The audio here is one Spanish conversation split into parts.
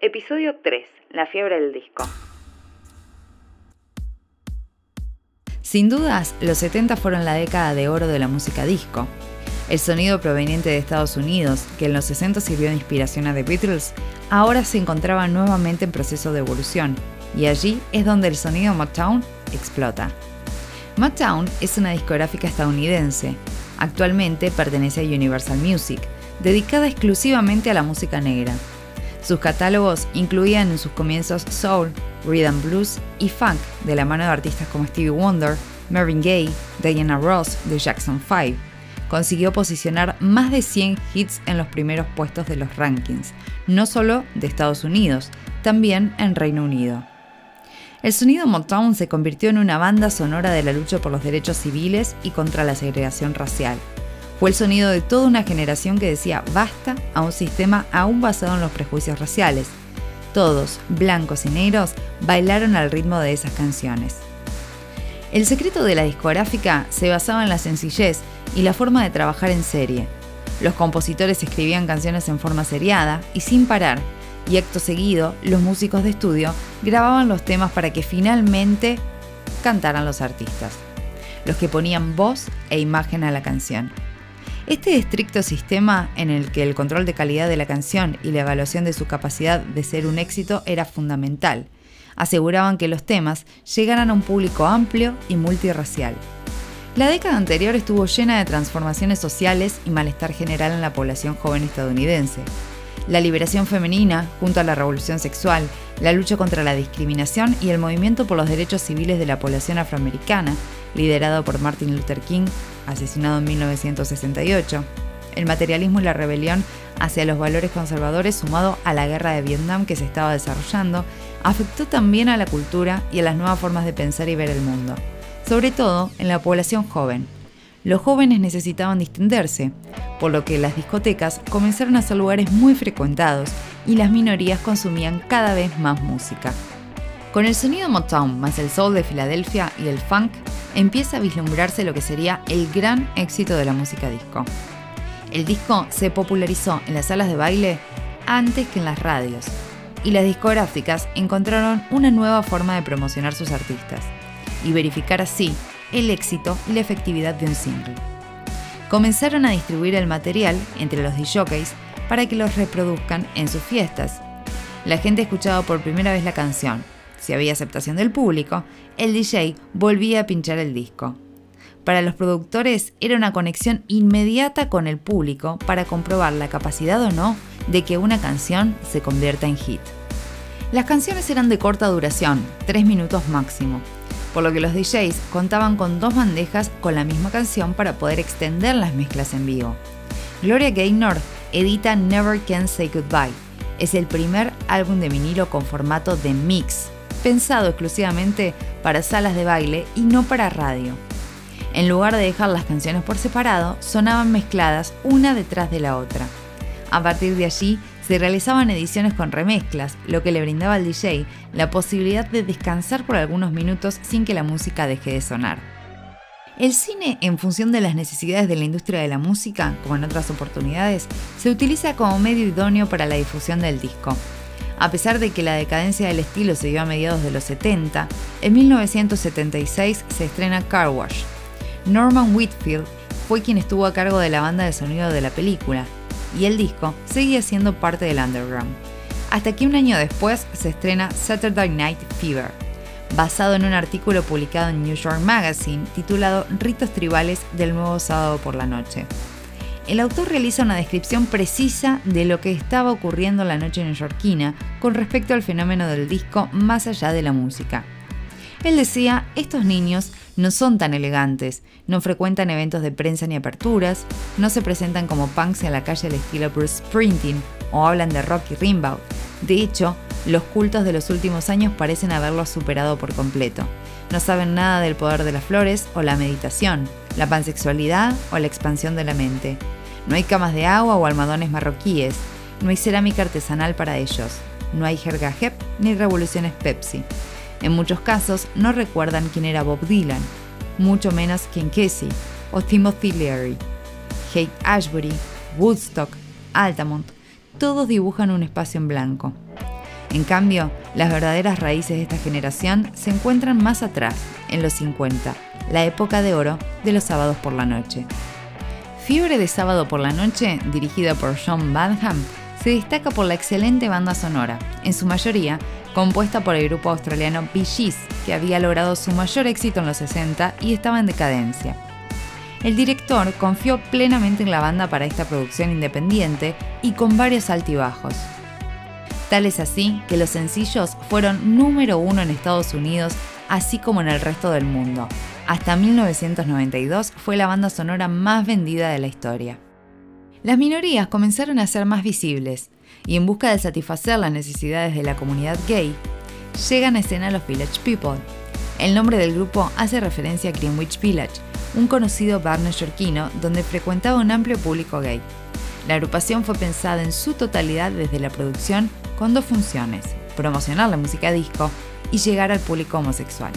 Episodio 3. La fiebre del disco. Sin dudas, los 70 fueron la década de oro de la música disco. El sonido proveniente de Estados Unidos, que en los 60 sirvió de inspiración a The Beatles, ahora se encontraba nuevamente en proceso de evolución, y allí es donde el sonido Motown explota. Motown es una discográfica estadounidense. Actualmente pertenece a Universal Music, dedicada exclusivamente a la música negra. Sus catálogos incluían en sus comienzos soul, rhythm blues y funk, de la mano de artistas como Stevie Wonder, Marvin Gaye, Diana Ross de Jackson 5. Consiguió posicionar más de 100 hits en los primeros puestos de los rankings, no solo de Estados Unidos, también en Reino Unido. El sonido Motown se convirtió en una banda sonora de la lucha por los derechos civiles y contra la segregación racial. Fue el sonido de toda una generación que decía basta a un sistema aún basado en los prejuicios raciales. Todos, blancos y negros, bailaron al ritmo de esas canciones. El secreto de la discográfica se basaba en la sencillez y la forma de trabajar en serie. Los compositores escribían canciones en forma seriada y sin parar, y acto seguido, los músicos de estudio grababan los temas para que finalmente cantaran los artistas, los que ponían voz e imagen a la canción. Este estricto sistema en el que el control de calidad de la canción y la evaluación de su capacidad de ser un éxito era fundamental. Aseguraban que los temas llegaran a un público amplio y multirracial. La década anterior estuvo llena de transformaciones sociales y malestar general en la población joven estadounidense. La liberación femenina, junto a la revolución sexual, la lucha contra la discriminación y el movimiento por los derechos civiles de la población afroamericana, liderado por Martin Luther King, asesinado en 1968, el materialismo y la rebelión hacia los valores conservadores sumado a la guerra de Vietnam que se estaba desarrollando, afectó también a la cultura y a las nuevas formas de pensar y ver el mundo, sobre todo en la población joven. Los jóvenes necesitaban distenderse, por lo que las discotecas comenzaron a ser lugares muy frecuentados y las minorías consumían cada vez más música. Con el sonido Motown más el soul de Filadelfia y el funk, empieza a vislumbrarse lo que sería el gran éxito de la música disco. El disco se popularizó en las salas de baile antes que en las radios, y las discográficas encontraron una nueva forma de promocionar sus artistas y verificar así el éxito y la efectividad de un single. Comenzaron a distribuir el material entre los DJs para que los reproduzcan en sus fiestas. La gente escuchaba por primera vez la canción si había aceptación del público, el DJ volvía a pinchar el disco. Para los productores era una conexión inmediata con el público para comprobar la capacidad o no de que una canción se convierta en hit. Las canciones eran de corta duración, 3 minutos máximo, por lo que los DJs contaban con dos bandejas con la misma canción para poder extender las mezclas en vivo. Gloria Gaynor edita Never Can Say Goodbye. Es el primer álbum de vinilo con formato de mix, pensado exclusivamente para salas de baile y no para radio. En lugar de dejar las canciones por separado, sonaban mezcladas una detrás de la otra. A partir de allí, se realizaban ediciones con remezclas, lo que le brindaba al DJ la posibilidad de descansar por algunos minutos sin que la música deje de sonar. El cine, en función de las necesidades de la industria de la música, como en otras oportunidades, se utiliza como medio idóneo para la difusión del disco, a pesar de que la decadencia del estilo se dio a mediados de los 70, en 1976 se estrena Car Wash. Norman Whitfield fue quien estuvo a cargo de la banda de sonido de la película, y el disco seguía siendo parte del underground. Hasta que un año después se estrena Saturday Night Fever, basado en un artículo publicado en New York Magazine titulado Ritos Tribales del Nuevo Sábado por la Noche el autor realiza una descripción precisa de lo que estaba ocurriendo la noche neoyorquina con respecto al fenómeno del disco más allá de la música. Él decía, estos niños no son tan elegantes, no frecuentan eventos de prensa ni aperturas, no se presentan como punks en la calle al estilo Bruce Springsteen o hablan de rock y rimbaud. De hecho, los cultos de los últimos años parecen haberlos superado por completo. No saben nada del poder de las flores o la meditación, la pansexualidad o la expansión de la mente. No hay camas de agua o almohadones marroquíes. No hay cerámica artesanal para ellos. No hay jerga Hep ni revoluciones Pepsi. En muchos casos no recuerdan quién era Bob Dylan, mucho menos quién Casey o Timothy Leary. Haight Ashbury, Woodstock, Altamont, todos dibujan un espacio en blanco. En cambio, las verdaderas raíces de esta generación se encuentran más atrás, en los 50, la época de oro de los sábados por la noche. Fiebre de sábado por la noche, dirigida por John Badham, se destaca por la excelente banda sonora, en su mayoría compuesta por el grupo australiano Bee Gees, que había logrado su mayor éxito en los 60 y estaba en decadencia. El director confió plenamente en la banda para esta producción independiente y con varios altibajos. Tal es así que los sencillos fueron número uno en Estados Unidos, así como en el resto del mundo. Hasta 1992 fue la banda sonora más vendida de la historia. Las minorías comenzaron a ser más visibles y en busca de satisfacer las necesidades de la comunidad gay, llegan a escena los Village People. El nombre del grupo hace referencia a Greenwich Village, un conocido bar neoyorquino donde frecuentaba un amplio público gay. La agrupación fue pensada en su totalidad desde la producción con dos funciones, promocionar la música disco y llegar al público homosexual.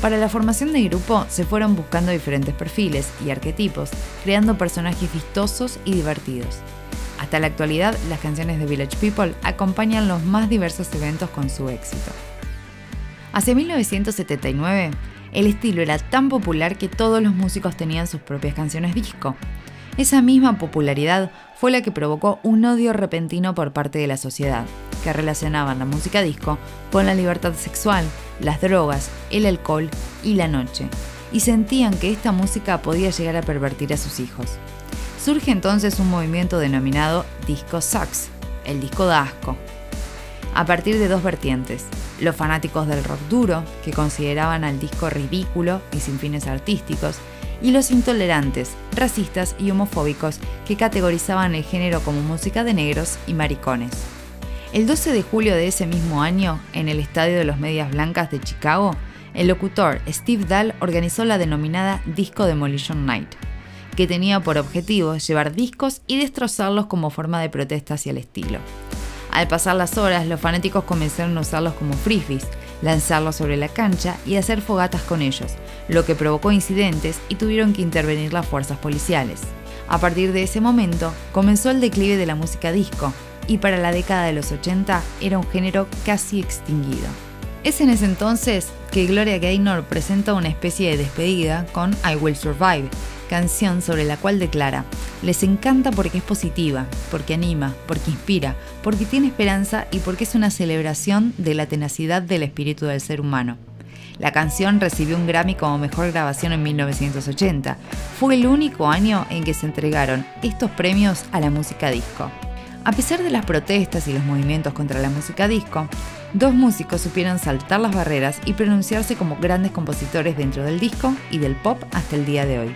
Para la formación del grupo se fueron buscando diferentes perfiles y arquetipos, creando personajes vistosos y divertidos. Hasta la actualidad, las canciones de Village People acompañan los más diversos eventos con su éxito. Hacia 1979, el estilo era tan popular que todos los músicos tenían sus propias canciones disco, esa misma popularidad fue la que provocó un odio repentino por parte de la sociedad, relacionaban la música disco con la libertad sexual, las drogas, el alcohol y la noche, y sentían que esta música podía llegar a pervertir a sus hijos. Surge entonces un movimiento denominado Disco Sucks, el disco de asco, a partir de dos vertientes, los fanáticos del rock duro, que consideraban al disco ridículo y sin fines artísticos, y los intolerantes, racistas y homofóbicos que categorizaban el género como música de negros y maricones. El 12 de julio de ese mismo año, en el Estadio de los Medias Blancas de Chicago, el locutor Steve Dahl organizó la denominada Disco Demolition Night, que tenía por objetivo llevar discos y destrozarlos como forma de protesta hacia el estilo. Al pasar las horas, los fanáticos comenzaron a usarlos como frisbees, lanzarlos sobre la cancha y hacer fogatas con ellos, lo que provocó incidentes y tuvieron que intervenir las fuerzas policiales. A partir de ese momento, comenzó el declive de la música disco, y para la década de los 80 era un género casi extinguido. Es en ese entonces que Gloria Gaynor presenta una especie de despedida con I Will Survive, canción sobre la cual declara, les encanta porque es positiva, porque anima, porque inspira, porque tiene esperanza y porque es una celebración de la tenacidad del espíritu del ser humano. La canción recibió un Grammy como mejor grabación en 1980. Fue el único año en que se entregaron estos premios a la música disco. A pesar de las protestas y los movimientos contra la música disco, dos músicos supieron saltar las barreras y pronunciarse como grandes compositores dentro del disco y del pop hasta el día de hoy.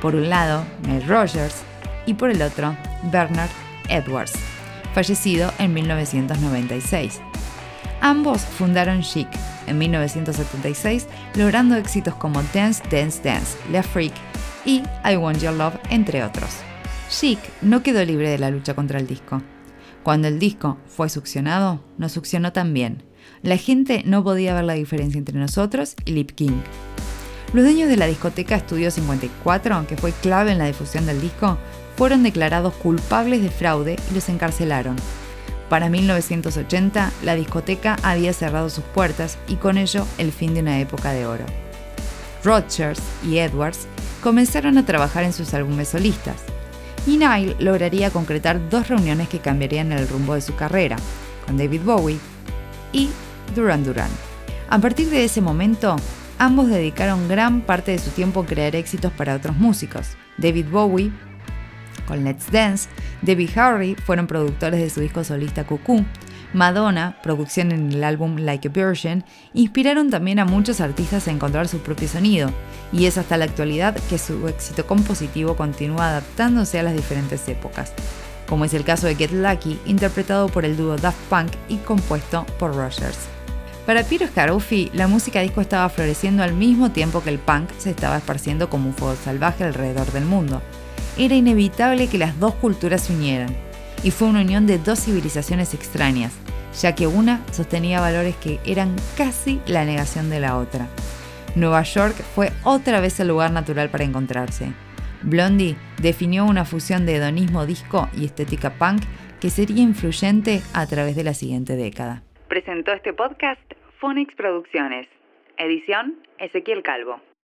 Por un lado, Nile Rogers y por el otro, Bernard Edwards, fallecido en 1996. Ambos fundaron Chic en 1976, logrando éxitos como Dance, Dance, Dance, La Freak y I Want Your Love, entre otros. Chic no quedó libre de la lucha contra el disco. Cuando el disco fue succionado, nos succionó también. La gente no podía ver la diferencia entre nosotros y Lip King. Los dueños de la discoteca Estudio 54, que fue clave en la difusión del disco, fueron declarados culpables de fraude y los encarcelaron. Para 1980, la discoteca había cerrado sus puertas y con ello el fin de una época de oro. Rodgers y Edwards comenzaron a trabajar en sus álbumes solistas, y Nile lograría concretar dos reuniones que cambiarían el rumbo de su carrera, con David Bowie y Duran Duran. A partir de ese momento, ambos dedicaron gran parte de su tiempo a crear éxitos para otros músicos. David Bowie con Let's Dance, Debbie Harry fueron productores de su disco solista Cuckoo, Madonna, producción en el álbum Like a Virgin, inspiraron también a muchos artistas a encontrar su propio sonido, y es hasta la actualidad que su éxito compositivo continúa adaptándose a las diferentes épocas, como es el caso de Get Lucky, interpretado por el dúo Daft Punk y compuesto por Rogers. Para Piero Scaruffi, la música disco estaba floreciendo al mismo tiempo que el punk se estaba esparciendo como un fuego salvaje alrededor del mundo era inevitable que las dos culturas se unieran, y fue una unión de dos civilizaciones extrañas, ya que una sostenía valores que eran casi la negación de la otra. Nueva York fue otra vez el lugar natural para encontrarse. Blondie definió una fusión de hedonismo disco y estética punk que sería influyente a través de la siguiente década. Presentó este podcast Phonics Producciones. Edición Ezequiel Calvo.